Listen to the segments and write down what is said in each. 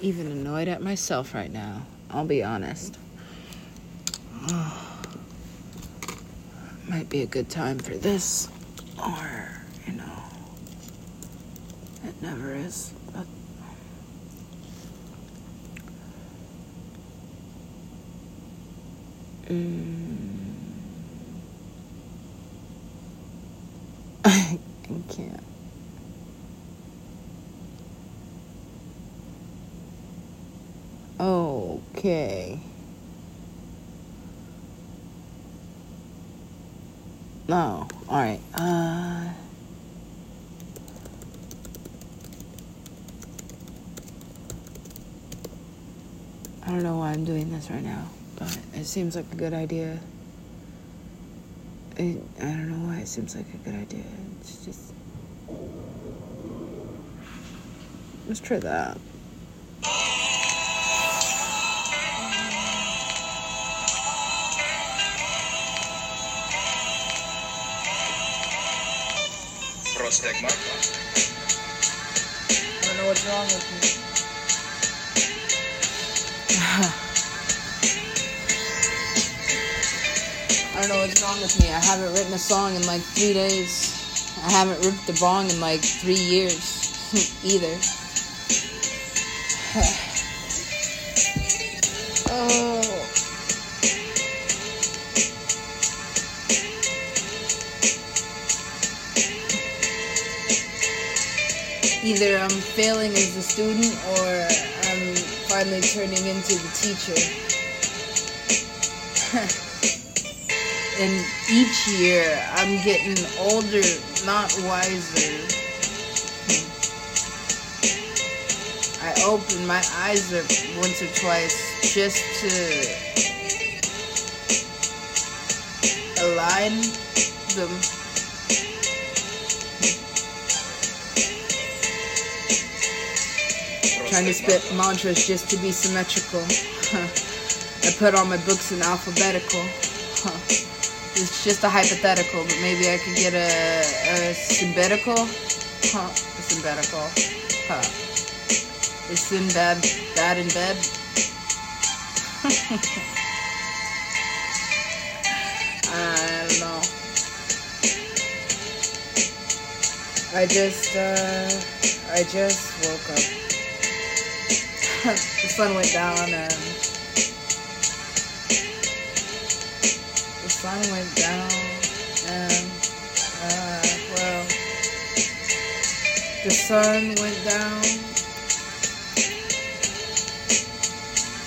even annoyed at myself right now. I'll be honest. might be a good time for this, or, you know, it never is. But mm. I can't. Okay. No. All right. Uh. I don't know why I'm doing this right now, but it seems like a good idea. It, I don't know why it seems like a good idea. It's just. Let's try that. I don't know what's wrong with me. I don't know what's wrong with me. I haven't written a song in like three days. I haven't ripped the bong in like three years either. oh. Either I'm failing as a student or I'm finally turning into the teacher. and each year I'm getting older, not wiser. I open my eyes up once or twice just to align them. Trying to spit mantras just to be symmetrical. I put all my books in alphabetical. It's just a hypothetical, but maybe I could get a, a symbetical. Huh, a symbetical. Huh. Is Sinbad bad in bed? I don't know. I just, uh, I just woke up. the sun went down and the sun went down and, uh, well, the sun went down.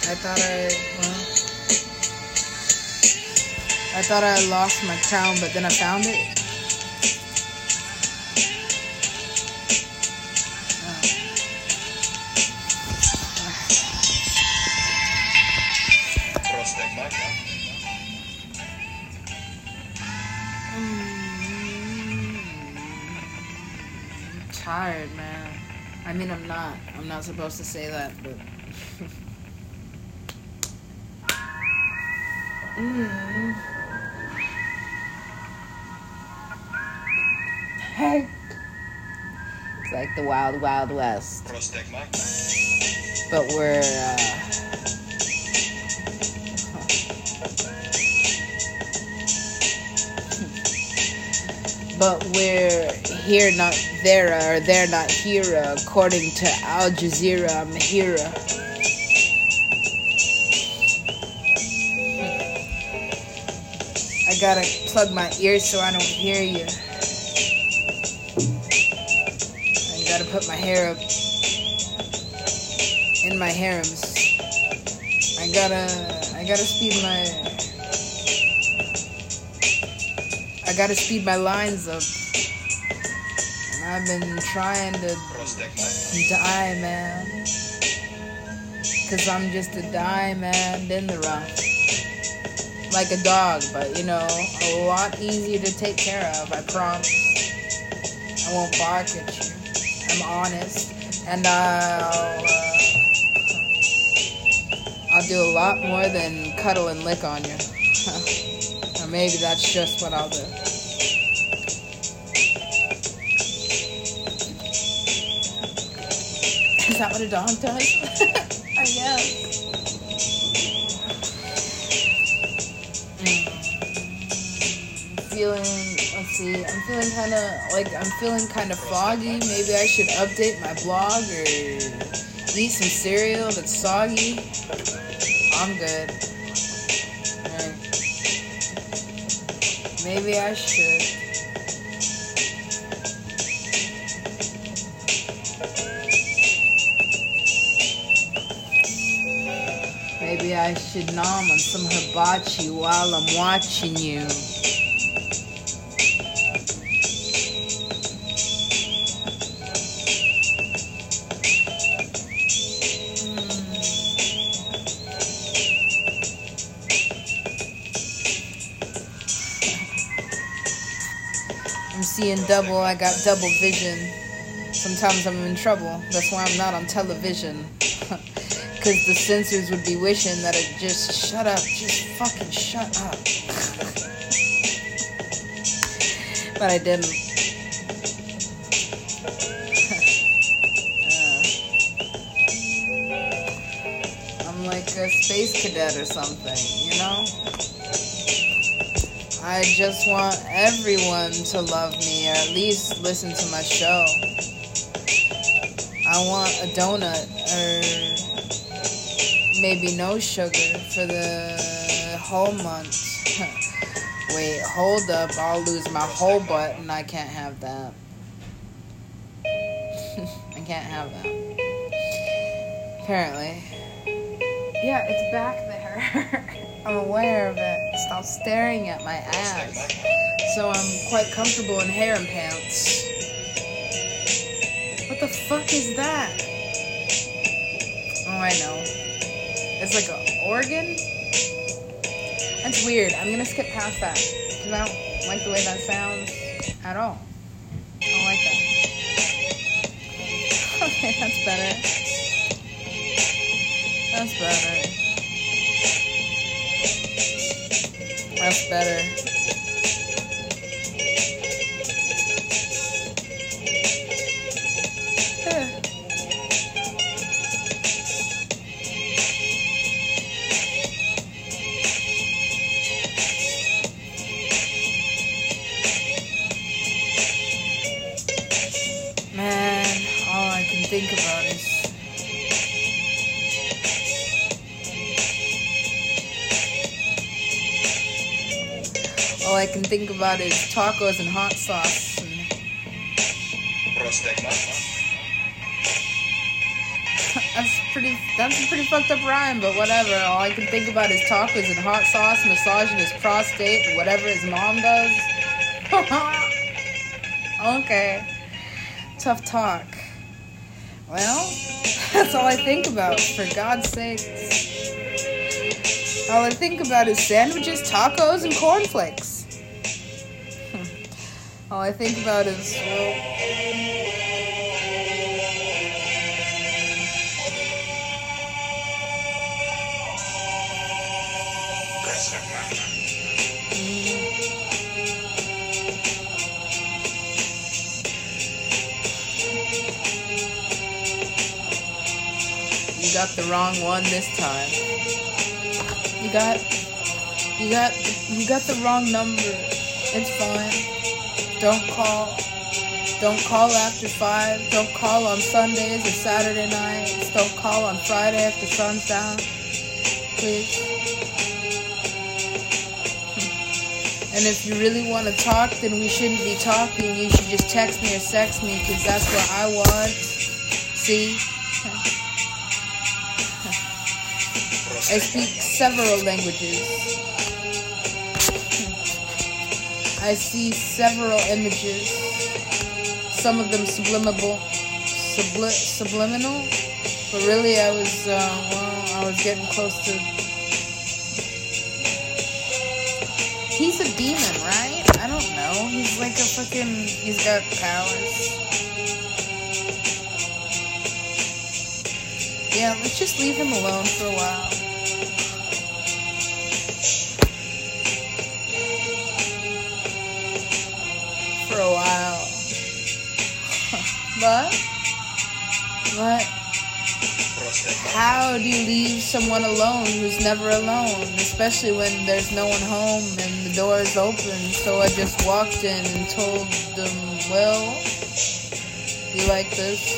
I thought I, well, I thought I lost my crown, but then I found it. I'm not. I'm not supposed to say that, but. Mm. Hey. It's like the wild, wild west. But we're. Uh, but we're here, not there, or there, not here. According to Al Jazeera, I'm a hero. I gotta plug my ears so I don't hear you. I gotta put my hair up in my harems. I gotta, I gotta speed my, I gotta speed my lines up. I've been trying to die, man. Cause I'm just a diamond in the rough. Like a dog, but you know, a lot easier to take care of, I promise. I won't bark at you. I'm honest. And I'll, uh, I'll do a lot more than cuddle and lick on you. or maybe that's just what I'll do. Is that what a dog does? I guess. Mm. Feeling, let's see, I'm feeling kind of like I'm feeling kind of foggy. Maybe I should update my blog or eat some cereal that's soggy. I'm good. Alright. Maybe I should. I should nom on some hibachi while I'm watching you. Hmm. I'm seeing double, I got double vision. Sometimes I'm in trouble. That's why I'm not on television. Because the censors would be wishing that it just shut up. Just fucking shut up. but I didn't. Uh, I'm like a space cadet or something, you know? I just want everyone to love me or at least listen to my show. I want a donut or maybe no sugar for the whole month. Wait, hold up. I'll lose my whole butt and I can't have that. I can't have that. Apparently. Yeah, it's back there. I'm aware of it. Stop staring at my ass. So I'm quite comfortable in hair and pants. What the fuck is that? Oh, I know. It's like an organ? That's weird. I'm gonna skip past that. Because I don't like the way that sounds at all. I don't like that. Okay, that's better. That's better. That's better. About is tacos and hot sauce. And that's pretty. That's a pretty fucked up rhyme, but whatever. All I can think about is tacos and hot sauce, massaging his prostate, whatever his mom does. okay, tough talk. Well, that's all I think about. For God's sakes. All I think about is sandwiches, tacos, and cornflakes. All I think about is well, you got the wrong one this time. You got, you got, you got the wrong number. It's fine. Don't call. Don't call after five. Don't call on Sundays or Saturday nights. Don't call on Friday after sun's down. Please. And if you really want to talk, then we shouldn't be talking. You should just text me or sex me because that's what I want. See? I speak several languages. I see several images. Some of them subliminal, subli- subliminal, but really I was, uh, well, I was getting close to. He's a demon, right? I don't know. He's like a fucking. He's got powers. Yeah, let's just leave him alone for a while. But, but, how do you leave someone alone who's never alone, especially when there's no one home and the door is open? So I just walked in and told them, well, you like this?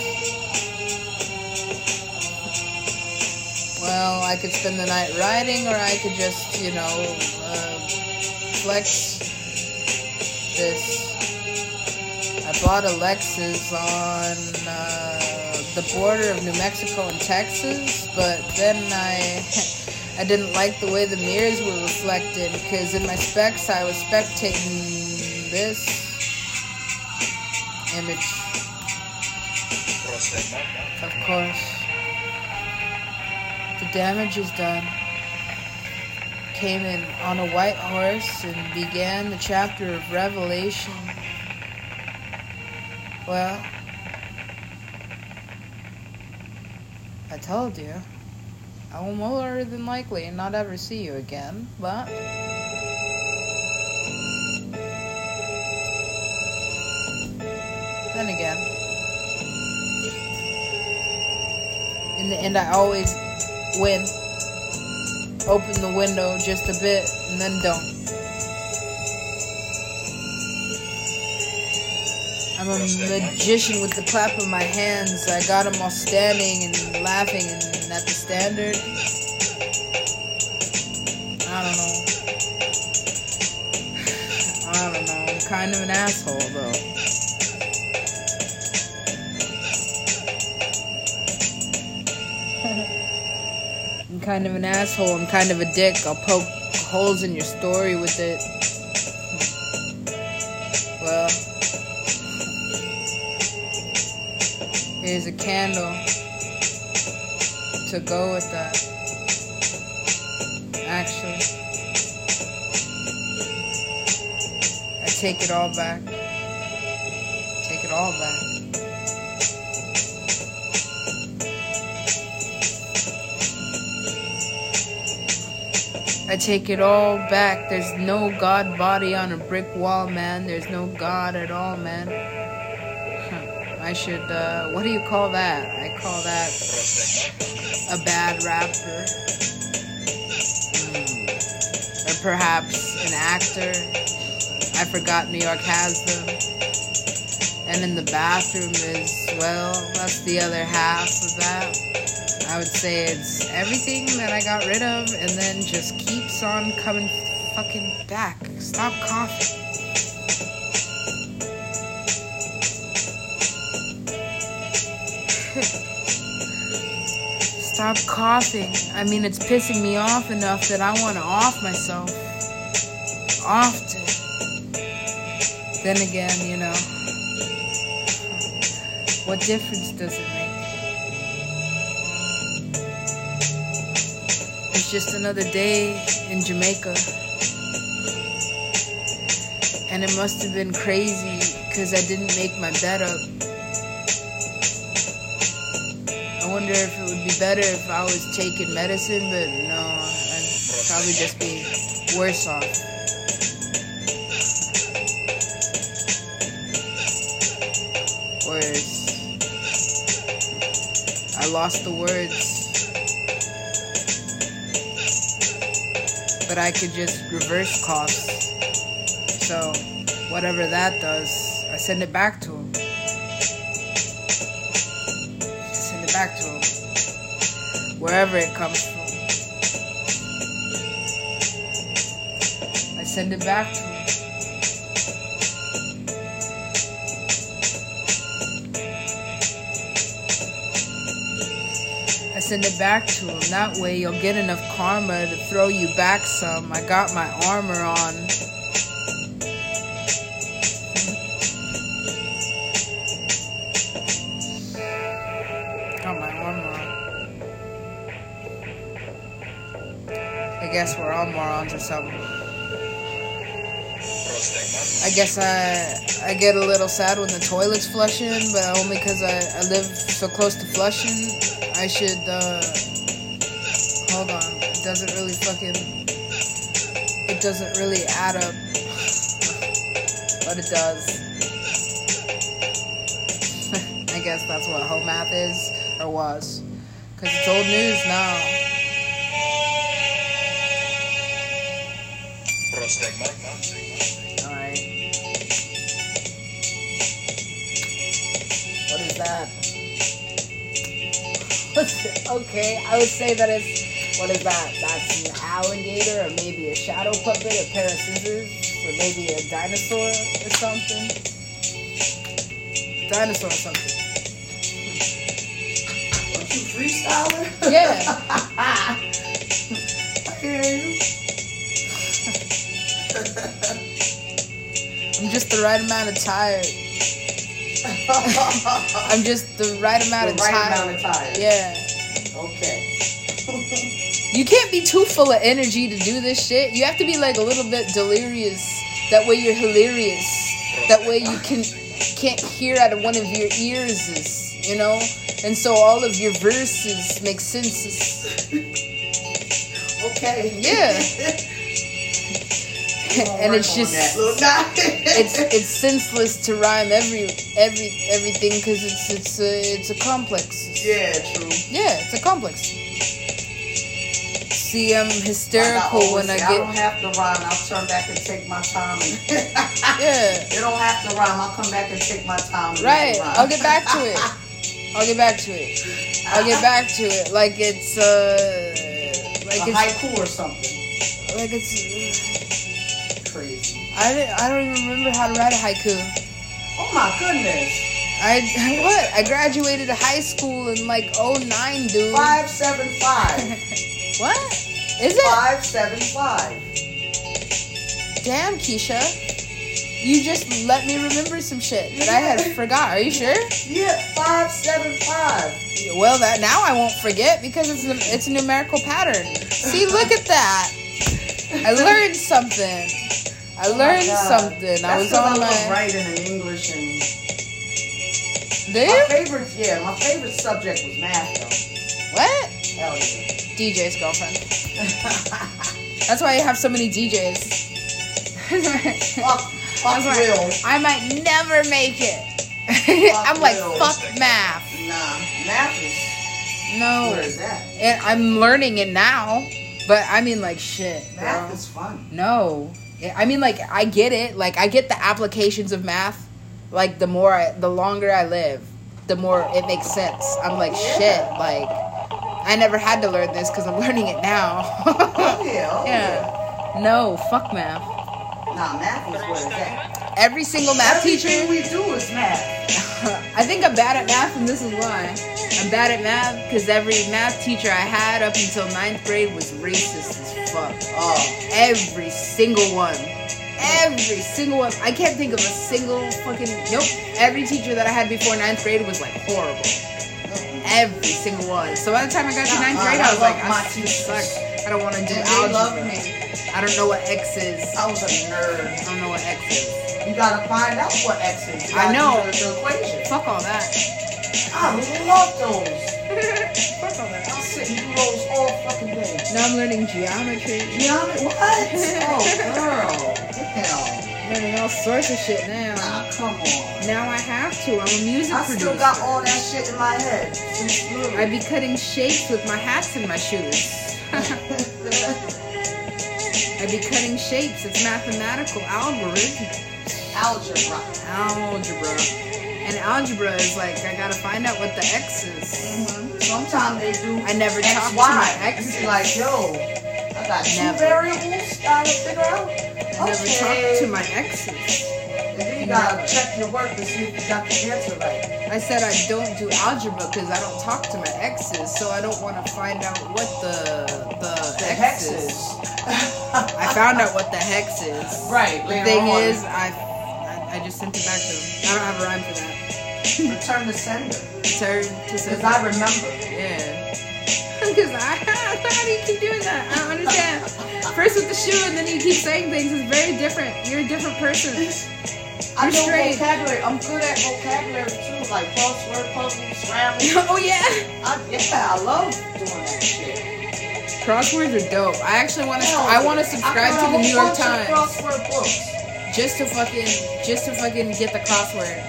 Well, I could spend the night riding, or I could just, you know, uh, flex this. Bought a Lexus on. Uh, the border of New Mexico and Texas, but then I I didn't like the way the mirrors were reflected because in my specs I was spectating this image. Of course. The damage is done. Came in on a white horse and began the chapter of Revelation. Well, I told you. I will more than likely not ever see you again, but. Then again. In the end, I always win. Open the window just a bit and then don't. I'm a magician with the clap of my hands. I got them all standing and laughing and at the standard. I don't know. I don't know. I'm kind of an asshole though. I'm kind of an asshole. I'm kind of a dick. I'll poke holes in your story with it. Here's a candle to go with that. Actually, I take it all back. Take it all back. I take it all back. There's no God body on a brick wall, man. There's no God at all, man. I should, uh, what do you call that? I call that a bad rapper. Mm. Or perhaps an actor. I forgot New York has them. And in the bathroom is, well, that's the other half of that. I would say it's everything that I got rid of and then just keeps on coming fucking back. Stop coughing. Stop coughing. I mean, it's pissing me off enough that I want to off myself. Often. Then again, you know, what difference does it make? It's just another day in Jamaica. And it must have been crazy because I didn't make my bed up. I wonder if be better if I was taking medicine, but no, I'd probably just be worse off. Words. I lost the words. But I could just reverse coughs. So, whatever that does, I send it back to him. Send it back to him. Wherever it comes from. I send it back to him. I send it back to him. That way you'll get enough karma to throw you back some. I got my armor on. Guess we're all morons or something. I guess I I get a little sad when the toilet's flushing, but only because I, I live so close to Flushing. I should, uh, hold on. It doesn't really fucking, it doesn't really add up, but it does. I guess that's what home math is, or was. Because it's old news now. Alright. What is that? okay, I would say that it's. What is that? That's an alligator, or maybe a shadow puppet, a pair of scissors, or maybe a dinosaur or something. Dinosaur or something. Don't you freestyler? Yeah. I'm just the right amount of tired. I'm just the right amount the of right tired. amount of tired. Yeah. Okay. You can't be too full of energy to do this shit. You have to be like a little bit delirious. That way you're hilarious. That way you can can't hear out of one of your ears, you know? And so all of your verses make sense. okay. Yeah. and it's just it's it's senseless to rhyme every every everything because it's it's a it's a complex. yeah, true. Yeah, it's a complex. See, I'm hysterical Like when I say, I get don't have to rhyme. I'll turn back and take my time. And yeah. You don't have to rhyme. I'll come back and take my time. Right. rhyme. I'll get back to it. I'll get back to it. I'll get back to it. Like it's uh like a it's haiku or something. like it's Crazy. I didn't, I don't even remember how to write a haiku. Oh my goodness. I what? I graduated high school in like 09, dude. Five seven five. What? Is it? Five seven five. Damn, Keisha. You just let me remember some shit that I had forgot. Are you sure? Yeah, five seven five. Well, that now I won't forget because it's a, it's a numerical pattern. See, look at that. I learned something. I Oh learned God. something. I That's was 'cause on I my. writing in English and Do my favorite. Yeah, my favorite subject was math though. What? Hell yeah. DJ's girlfriend. That's why you have so many DJs. fuck, fuck That's Will. I might never make it. I'm like, Will. fuck math. Nah, math is. No. Where is that? And I'm learning it now. But I mean, like, shit. bro. Math is fun. No. Yeah, I mean, like, I get it. Like, I get the applications of math. Like, the more, I, the longer I live, the more it makes sense. I'm like, shit. Like, I never had to learn this because I'm learning it now. Oh yeah. Oh, yeah. No, fuck math. Nah, math is where it's at. Every single math teacher. Everything we do is math. I think I'm bad at math, and this is why. I'm bad at math because every math teacher I had up until ninth grade was racist as fuck. Oh, Every single one. Every single one. I can't think of a single fucking. Nope. Every teacher that I had before ninth grade was like horrible. Every single one. So by the time I got to ninth Uh-uh, grade, I was like, I suck. I don't want to do they love algebra. me. I don't know what X is. I was a I nerd. I don't know what X is. You gotta find out what X is. I know. The, the equation. Fuck all that. I love those. Fuck all that. I'll sit and do those all fucking day. Now I'm learning geometry. Geometry? What? oh, girl. Damn. Learning all sorts of shit now. Nah, come on. Now I have to. I'm a music I producer. still got all that shit in my head. Since little. I be cutting shapes with my hats and my shoes. I be cutting shapes. It's mathematical algorithm. Algebra. Algebra. And algebra is like I gotta find out what the X is. Mm-hmm. Sometimes they do I never X, talked to my exes. be like, yo, I got two Never. variables. Gotta figure out. I never Okay. talked to my exes. You gotta check your work to see if you got the answer right. I said I don't do algebra because I don't talk to my exes, so I don't want to find out what the the, The X hexes. is. I found out what the hex is. Right. The thing on. is, I, I I just sent it back to him. I don't have a rhyme for that. return the sender. Turn to Because. I remember. Yeah. Because I, how do you keep doing that? I don't understand. First with the shoe, and then you keep saying things. It's very different. You're a different person. I know straight. vocabulary. I'm good at vocabulary too, like crossword puzzles, scramble. oh yeah. I, yeah, I love doing that shit. Crosswords are dope. I actually want to. Hell, I want to subscribe to the New York Times Crossword books. just to fucking just to fucking get the crossword.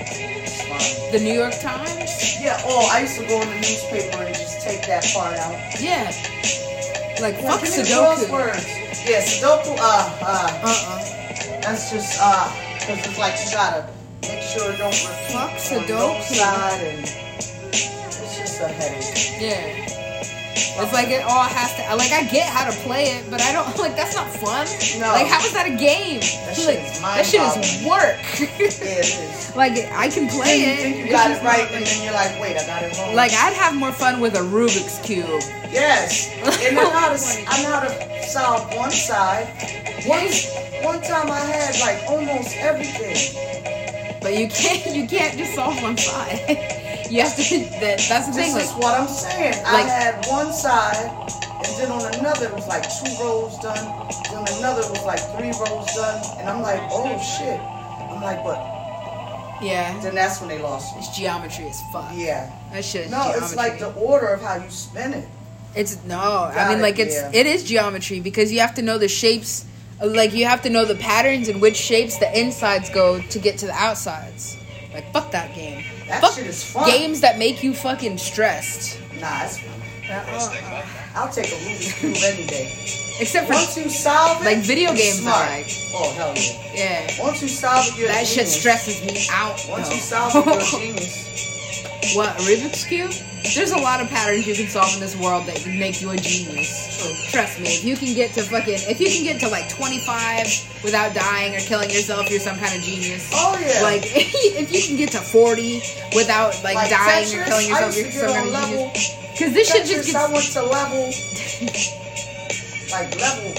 The New York Times. Yeah. Oh, I used to go in the newspaper and just take that part out. Yeah. Like Yeah, fuck give me the Sudoku. crosswords. Yeah, Sudoku. Uh, uh, Uh-uh. that's just uh, cause it's like you gotta make sure it don't reflect on no side, and it's just a headache. Yeah. It's like it all has to. Like I get how to play it, but I don't like. That's not fun. No. Like how is that a game? That shit like, is that shit is work. Yeah, it is. like I can play you it. think you it's got it right, not- and then you're like, wait, I got it wrong. Like I'd have more fun with a Rubik's cube. yes, and I know how to I know how to solve one side. One one time I had like almost everything. But you can't. You can't just solve one side. You have to. That, that's the thing. This Like is what I'm saying. like- I had one side, and then on another it was like two rows done. Then another it was like three rows done, and I'm like, oh shit. I'm like, but yeah, then that's when they lost me. it's geometry as fuck. Yeah. That shit. No, geometry. it's like the order of how you spin it. It's no. I mean, it, like it's yeah. it is geometry because you have to know the shapes. Like you have to know the patterns and which shapes the insides go to get to the outsides. Like fuck that game. That fuck shit is fun. games that make you fucking stressed. Nah, it's fun. Uh-uh. I'll take a Rubik's Cube any day. Except for Once you solve it, Like, video you're games are smart. like- Oh hell yeah. yeah, Once you solve it, you're a that shit stresses me out. Once though. you solve it, you're a genius. What Rubik's cube? There's a lot of patterns you can solve in this world that can make you a genius. True. Trust me, if you can get to fucking, if you can get to like 25 without dying or killing yourself, you're some kind of genius. Oh yeah. Like if you can get to 40 without like, Like dying Tetris, or killing yourself, you're some kind of level. genius. Because this shit just I gets went to level, like level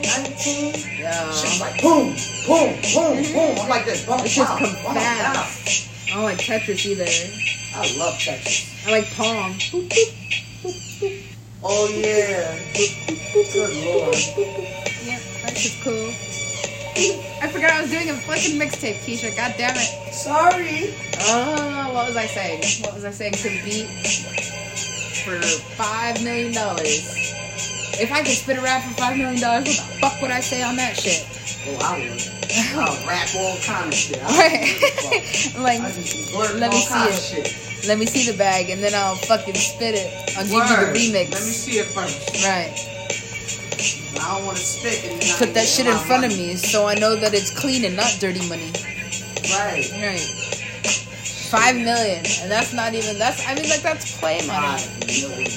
19. yeah. Shit's like boom, boom, boom, boom. I'm like this. Boom, It just wow, fast. I don't like Tetris either. I love Tetris. I like Pong. Boop, boop, boop, boop, Oh yeah. Good lord. Yep, that's cool. I forgot I was doing a fucking mixtape, Keisha. God damn it. Sorry. Oh, what was I saying? What was I saying to beat? For five million dollars. If I could spit a rap for five million dollars, what the fuck would I say on that shit? Oh, I would. I'll rap all kind of shit. I don't give a fuck. like, I just be blurting Let me see it. shit. let me see the bag, and then I'll fucking spit it. I'll give Word. you the remix. Let me see it first. Right. I don't want to spit and then Put that shit in front of me, so I know that it's clean and not dirty money. Right. Right. Five million, and that's not even. That's. I mean, like that's play money. Five million.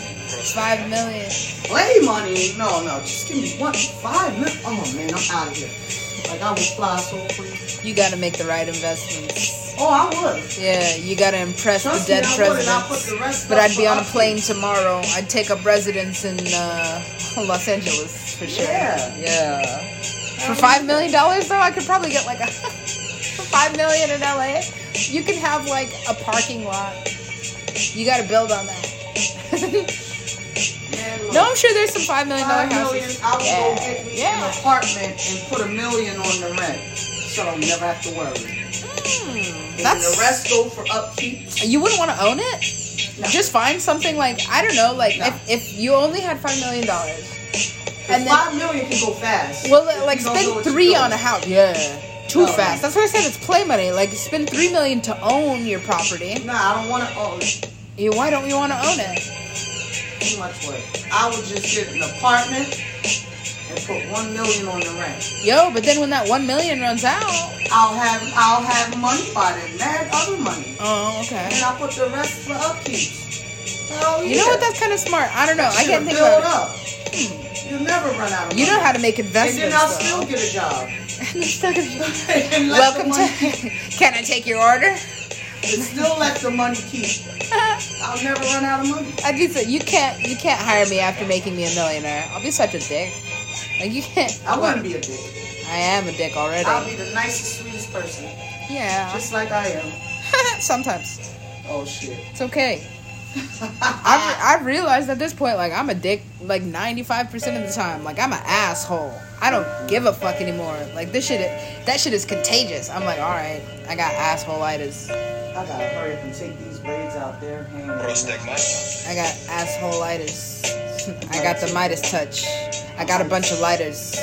Five million. Play money? No, no. Just give me one. Five million. Oh man, I'm out of here. Like I would fly so quick. You got to make the right investments. Oh, I would. Yeah, you got to impress Trust the dead me, I I'll put presidents. But I'd be on a plane tomorrow. I'd take up residence in uh, Los Angeles for sure. Yeah. Yeah. For five million dollars though, I could probably get like a for five million in LA. You could have like a parking lot. You got to build on that. No, I'm sure there's some five million dollar houses. I would Yeah. go get me Yeah. an apartment and put a million on the rent, so I'll never have to worry. Hmm, And that's the rest go for upkeep. you wouldn't want to own it. No. Just find something like I don't know, like No. if, if you only had five million dollars, And then five million can go fast. well, If like you don't know spend three on a house. Yeah, too No. fast. That's why I said it's play money. Like spend three million to own your property. Nah, I don't want to own You, why don't you want to own it? Too much work. I would just get an apartment and put one million on the rent. Yo, but then when that one million runs out, I'll have I'll have money by then, mad other money, oh okay. and I'll put the rest for upkeep. Hell You know what? That's kind of smart. I don't know. I can't think build about up. You'll never run out of it. You know how to make investments. And then I'll though. still get a job. Still gonna- and let Welcome to. Can I take your order? And still let the money keep. I'll never run out of money. I'd be so you can't you can't hire me after making me a millionaire. I'll be such a dick. Like you can't. I what? wouldn't be a dick. I am a dick already. I'll be the nicest, sweetest person, yeah. just like I am. Sometimes Oh shit. it's okay. I've, I've realized at this point, like I'm a dick, like 95 percent of the time. Like I'm an asshole. I don't give a fuck anymore. Like this shit, that shit is contagious. I'm like, all right, I got assholeitis. I gotta hurry up and take these braids out there. Hang on. I got assholeitis. I got the Midas touch. I got a bunch of lighters.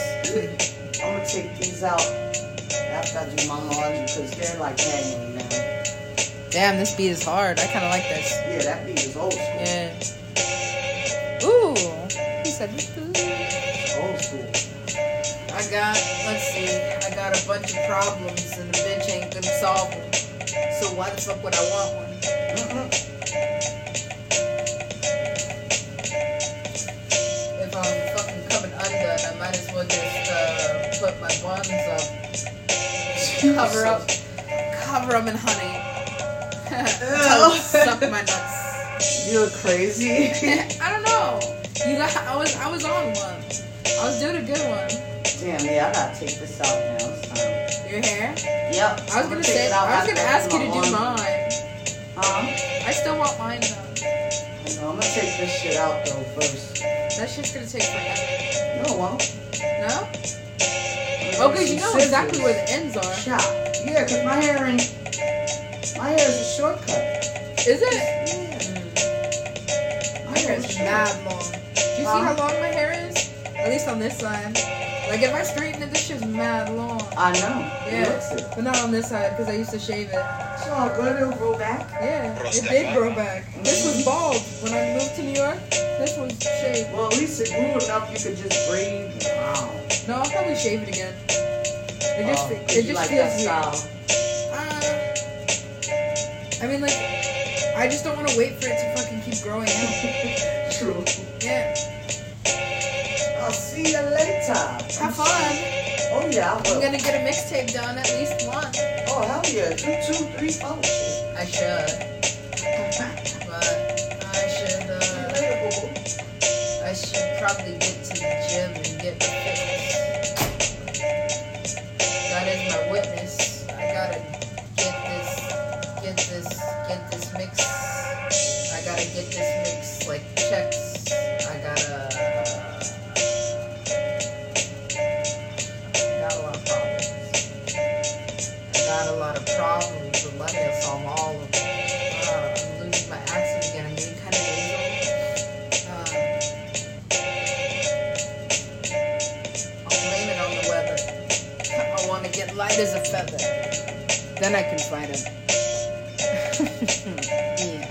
I'm gonna take these out after I do my laundry because they're like hanging now. Damn, this beat is hard. I kind of like this. Yeah, that beat is old school. Yeah. Ooh. He said this is Old school. I got, let's see, I got a bunch of problems and the bitch ain't gonna solve them. So why the fuck would I want one? Mm-mm. If I'm fucking coming undone, I might as well just uh, put my buns up, cover up, cover them in honey. Tell 'em to suck my nuts. You're crazy. I don't know. You got, I was, I was on one. I was doing a good one. Damn, yeah, I gotta take this out now. It's time. Your hair? Yep. I was gonna say, I was gonna ask you to do mine. Huh? I still want mine though. I know, I'm gonna take this shit out though first. That shit's gonna take forever. No, it won't. No? Oh, cause you know exactly where the ends are. Chop. Yeah, cause my hair ain't. My hair is a shortcut. Is it? Yeah. My hair is mad long. Do you see how long my hair is? At least on this side. Like if I straighten it, this shit's mad long. I know. Yeah. But not on this side because I used to shave it. It's all good. It'll grow back. Yeah, it did grow back. This was bald when I moved to New York. This was shaved. Well, at least it grew enough you could just breathe. Wow. No, I'll probably shave it again. It just, Oh, it just like feels weird. I mean, like, I just don't want to wait for it to fucking keep growing out. True. Yeah. I'll see you later. Have fun. Oh yeah, I I'm gonna get a mixtape done at least once. Oh hell yeah, two, two, three, four. I should. But I should, uh, later, boo boo. I should probably Then I can fight him. yeah.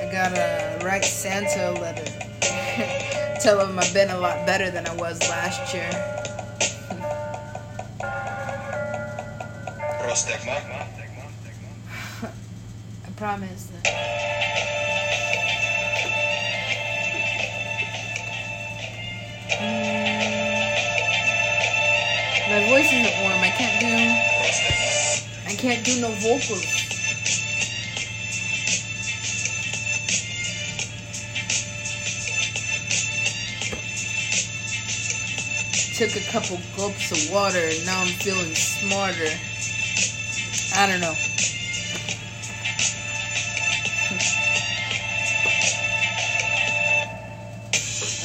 I gotta write Santa a letter. Tell him I've been a lot better than I was last year. I promise that. My voice isn't warm. I can't do. I can't do no vocals. Took a couple gulps of water and now I'm feeling smarter. I don't know.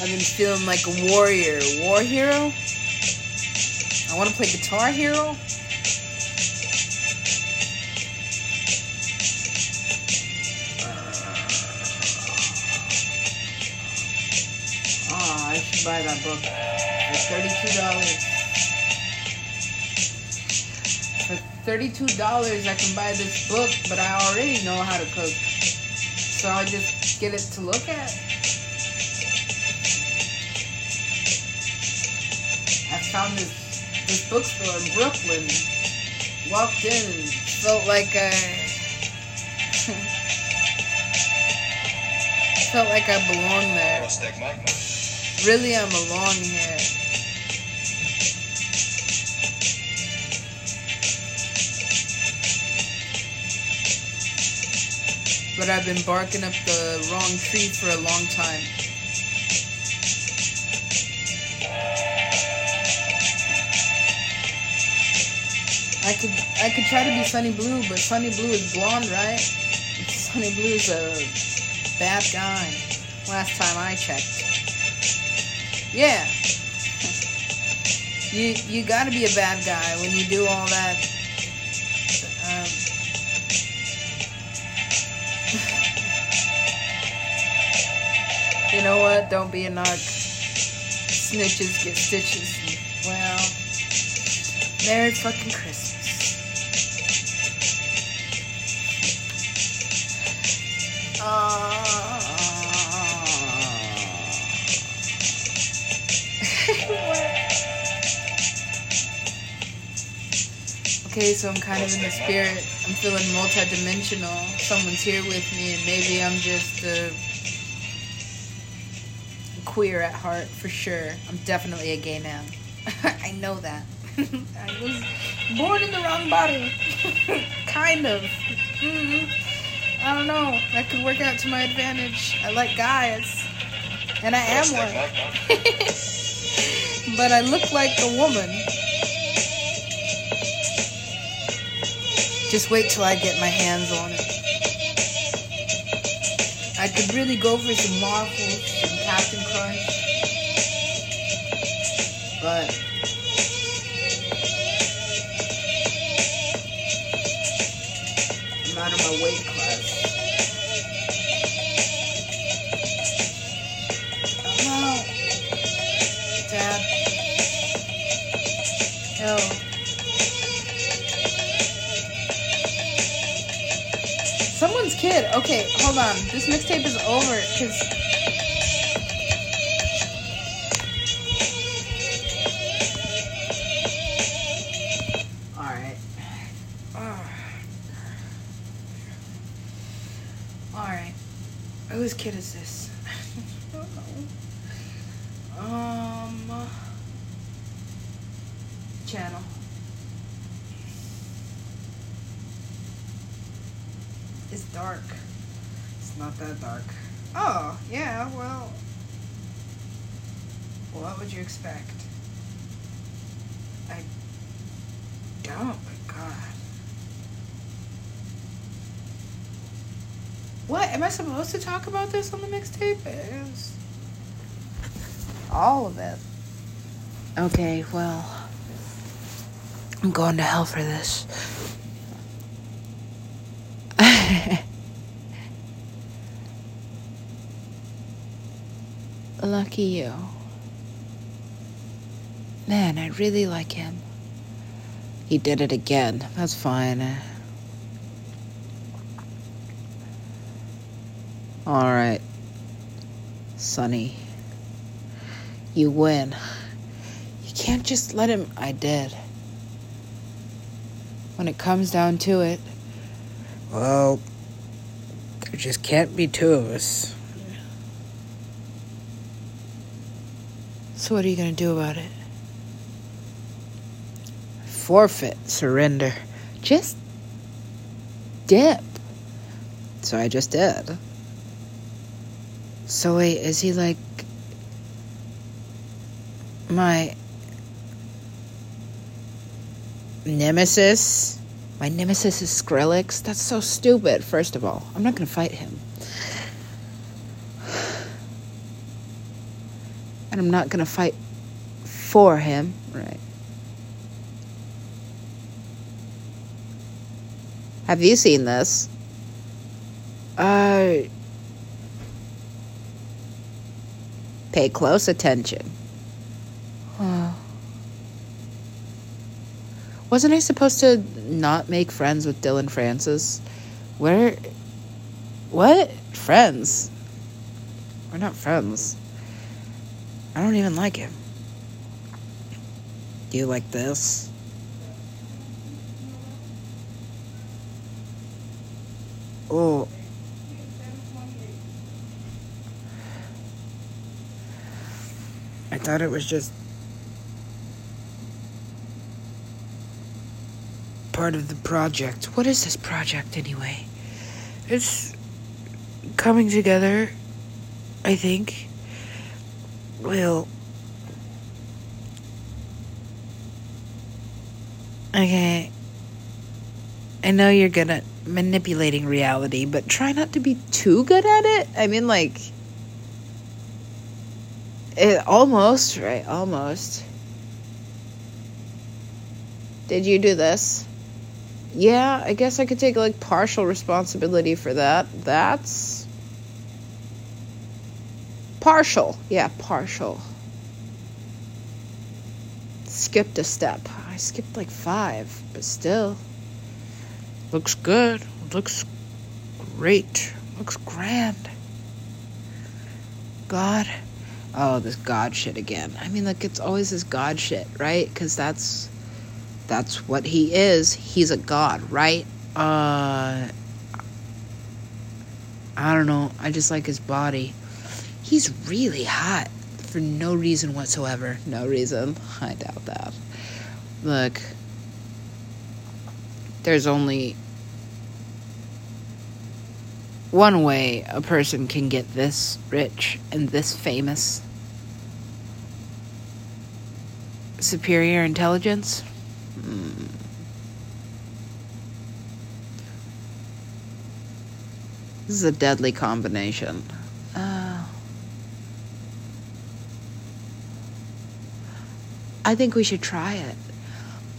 I've been feeling like a warrior. War hero? I want to play Guitar Hero? Oh, I should buy that book. For $32. For $32, I can buy this book, but I already know how to cook. So I just get it to look at. I found this this bookstore in Brooklyn. Walked in and felt like I felt like I belonged there. Really, I'm belong here. But I've been barking up the wrong tree for a long time. I could I could try to be Sunny Blue, but Sunny Blue is blonde, right? Sunny Blue is a bad guy. Last time I checked. Yeah. You you gotta be a bad guy when you do all that. Um, you know what? Don't be a narc. Snitches get stitches. Well, Merry fucking Christmas. Okay, so I'm kind of in the spirit. I'm feeling multidimensional. Someone's here with me, and maybe I'm just uh, queer at heart for sure. I'm definitely a gay man. I know that. I was born in the wrong body. kind of. mm I don't know. That could work out to my advantage. I like guys. And I am one. but I look like a woman. Just wait till I get my hands on it. I could really go for some Marvel, some Captain Crunch. But I'm out of my weight class. I'm out. Dad. Someone's kid. Okay, hold on. This mixtape is over because. What? Am I supposed to talk about this on the mixtape? All of it. Okay, well. I'm going to hell for this. Lucky you. Man, I really like him. He did it again. That's fine. Alright. Sonny. You win. You can't just let him. I did. When it comes down to it, well, there just can't be two of us. So, what are you going to do about it? Forfeit, surrender. Just dip. So, I just did. So, wait, is he like my nemesis? My nemesis is Skrillex? That's so stupid, first of all. I'm not to fight him. And I'm not to fight for him. Right. Have you seen this? Uh. Pay close attention. Wasn't I supposed to not make friends with Dillon Francis? Where. What? Friends? We're not friends. I don't even like him. Do you like this? Oh. Thought it was just part of the project. What is this project anyway? It's coming together, I think. Well, okay. I know you're good at manipulating reality, but try not to be too good at it. I mean, like, it almost, right? Almost. Did you do this? Yeah, I guess I could take like partial responsibility for that. That's partial. Yeah, partial. Skipped a step. I skipped like five, but still. Looks good. Looks great. Looks grand. God. Oh, this God shit again. I mean, like, it's always this God shit, right? Because that's That's what he is. He's a god, right? Uh, I don't know. I just like his body. He's really hot for no reason whatsoever. No reason. I doubt that. Look, there's only one way a person can get this rich and this famous superior intelligence. Hmm. This is a deadly combination. Uh, I think we should try it.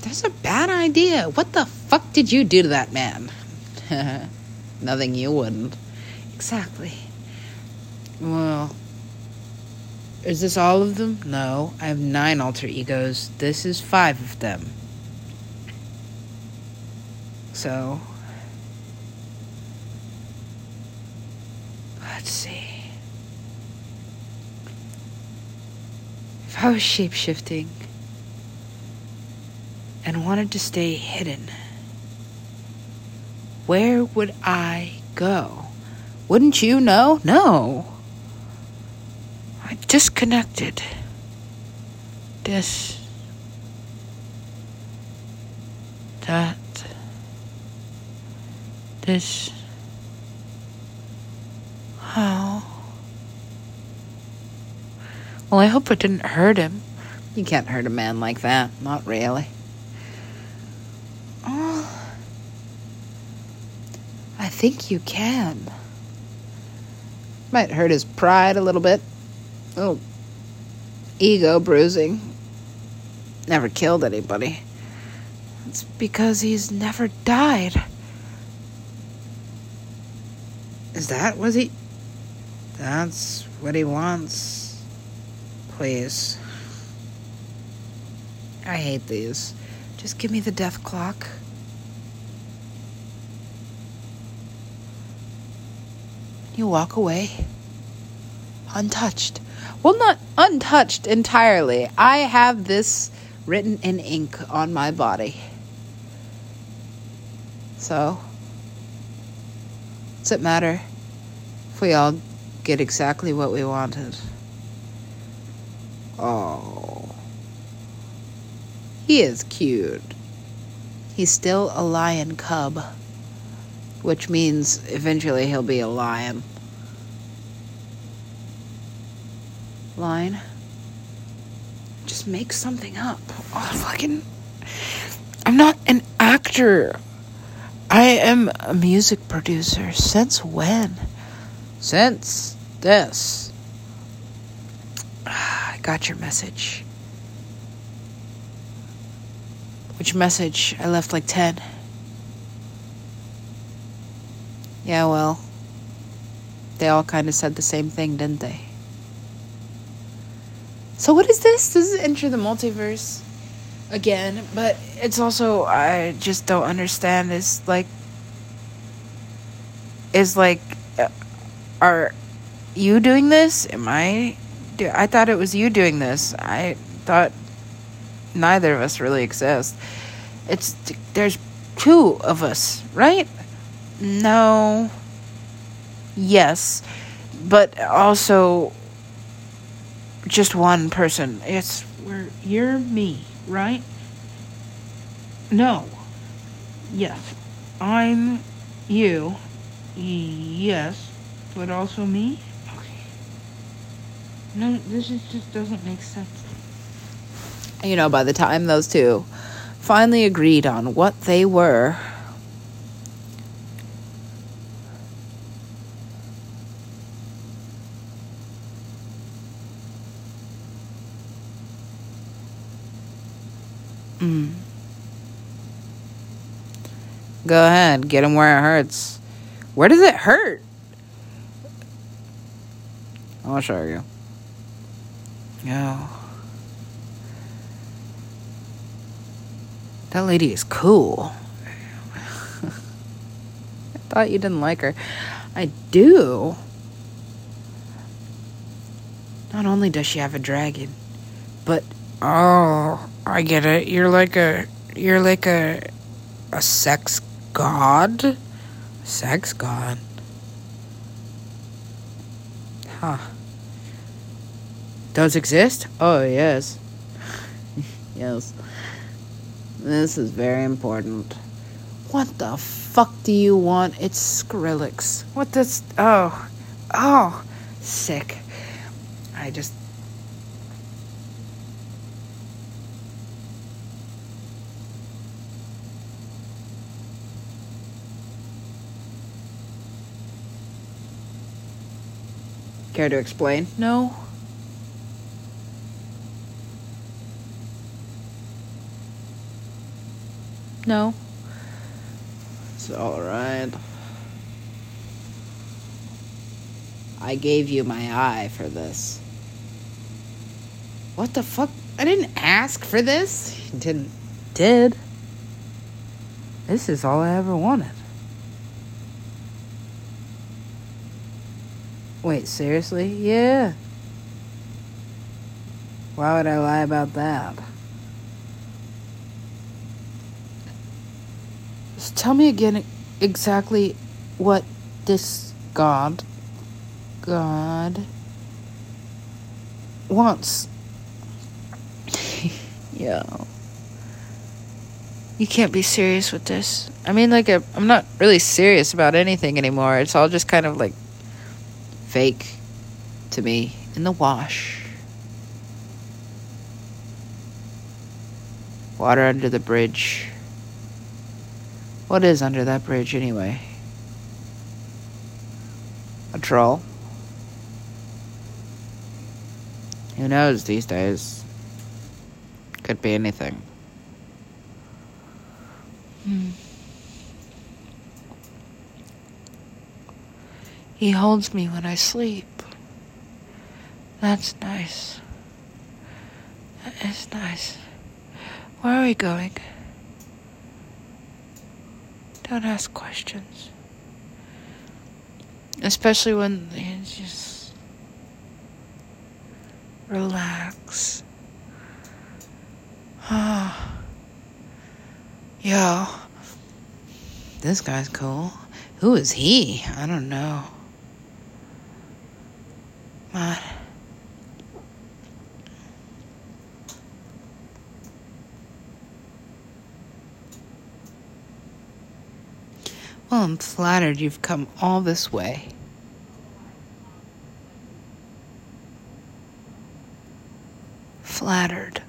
That's a bad idea. What the fuck did you do to that man? Nothing you wouldn't. Exactly. Well, is this all of them? No, I have nine alter egos. This is five of them. So, let's see. If I was shape shifting and wanted to stay hidden, where would I go? Wouldn't you know? No. I disconnected. This. That. This. How? Well, I hope it didn't hurt him. You can't hurt a man like that. Not really. Oh. I think you can. Might hurt his pride a little bit. A little ego bruising. Never killed anybody. It's because he's never died. Is that what he. That's what he wants. Please. I hate these. Just give me the death clock. You walk away. Untouched. Well, not untouched entirely. I have this written in ink on my body. So, does it matter if we all get exactly what we wanted? Oh. He is cute. He's still a lion cub, which means eventually he'll be a lion. Line. Just make something up. Oh, fucking. I'm not an actor. I am a music producer. Since when? Since this. Ah, I got your message. Which message? I left like 10. Yeah, well, they all kind of said the same thing, didn't they? So, what is this? This is Enter the Multiverse again, but it's also, I just don't understand. Is like, is like, uh, are you doing this? Am I? Do, I thought it was you doing this. I thought neither of us really exist. It's there's two of us, right? No. Yes, but also just one person. It's where you're me, right? No. Yes. I'm you. Yes, but also me. Okay. No, this is, just doesn't make sense. You know, by the time those two finally agreed on what they were, Mm. Go ahead, get him where it hurts. Where does it hurt? I'll show you. No. That lady is cool. I thought you didn't like her. I do. Not only does she have a dragon, but oh, I get it. You're like a you're like a a sex god? Sex god. Huh. Does exist? Oh, yes. yes. This is very important. What the fuck do you want? It's Skrillex. What does. Oh. Oh. Sick. I just. Care to explain? No. No. It's alright. I gave you my eye for this. What the fuck? I didn't ask for this. You didn't. Did. This is all I ever wanted. Wait, seriously? Yeah. Why would I lie about that? Just tell me again exactly what this god god wants. yeah. You can't be serious with this. I mean, like, i I'm not really serious about anything anymore. It's all just kind of like fake to me in the wash. Water under the bridge. What is under that bridge anyway? A troll? Who knows these days? Could be anything. Hmm. He holds me when I sleep. That's nice. That is nice. Where are we going? Don't ask questions. Especially when you just relax. Ah. Yo. This guy's cool. Who is he? I don't know. Man. Well, I'm flattered you've come all this way. Flattered.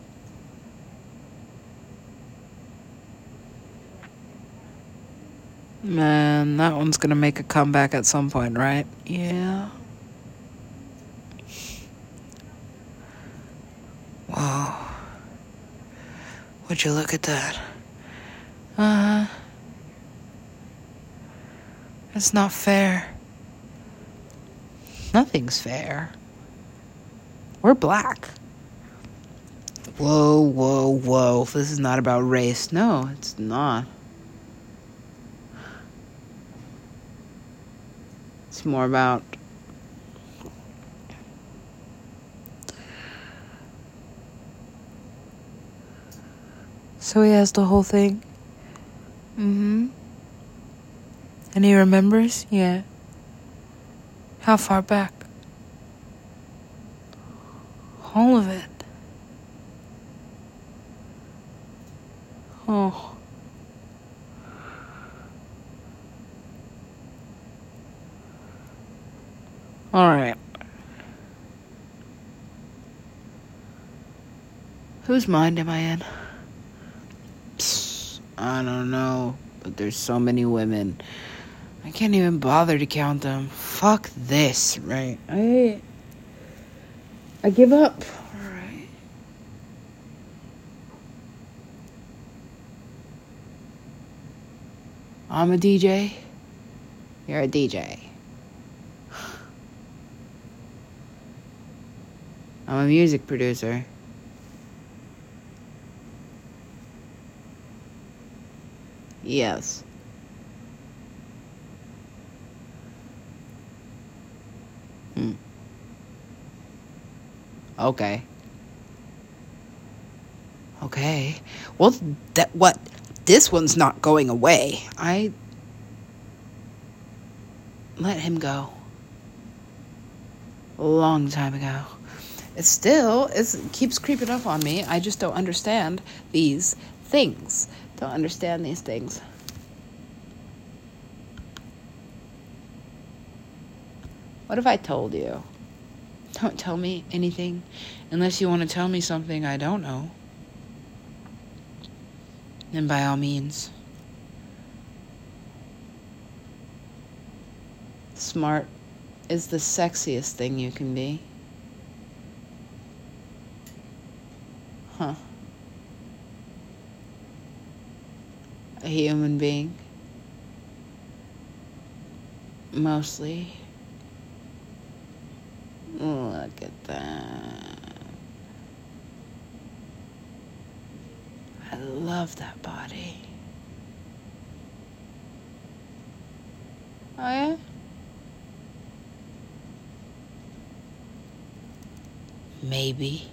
Man, that one's gonna make a comeback at some point, right? Yeah. Whoa. Would you look at that? Uh huh. It's not fair. Nothing's fair. We're black. Whoa, whoa, whoa. This is not about race. No, it's not. It's more about So he has the whole thing? Mm hmm. And he remembers? Yeah. How far back? All of it. Oh. Alright. Whose mind am I in? I don't know, but there's so many women. I can't even bother to count them. Fuck this, right? I I give up. Alright. I'm a DJ. You're a DJ. I'm a music producer. Yes. Hmm. Okay. Okay. Well, that what? This one's not going away. I let him go a long time ago. It still it keeps creeping up on me. I just don't understand these things. Don't understand these things. What have I told you? Don't tell me anything unless you want to tell me something I don't know. Then by all means. Smart is the sexiest thing you can be. Huh. A human being. Mostly. Look at that. I love that body. Oh, yeah? Maybe.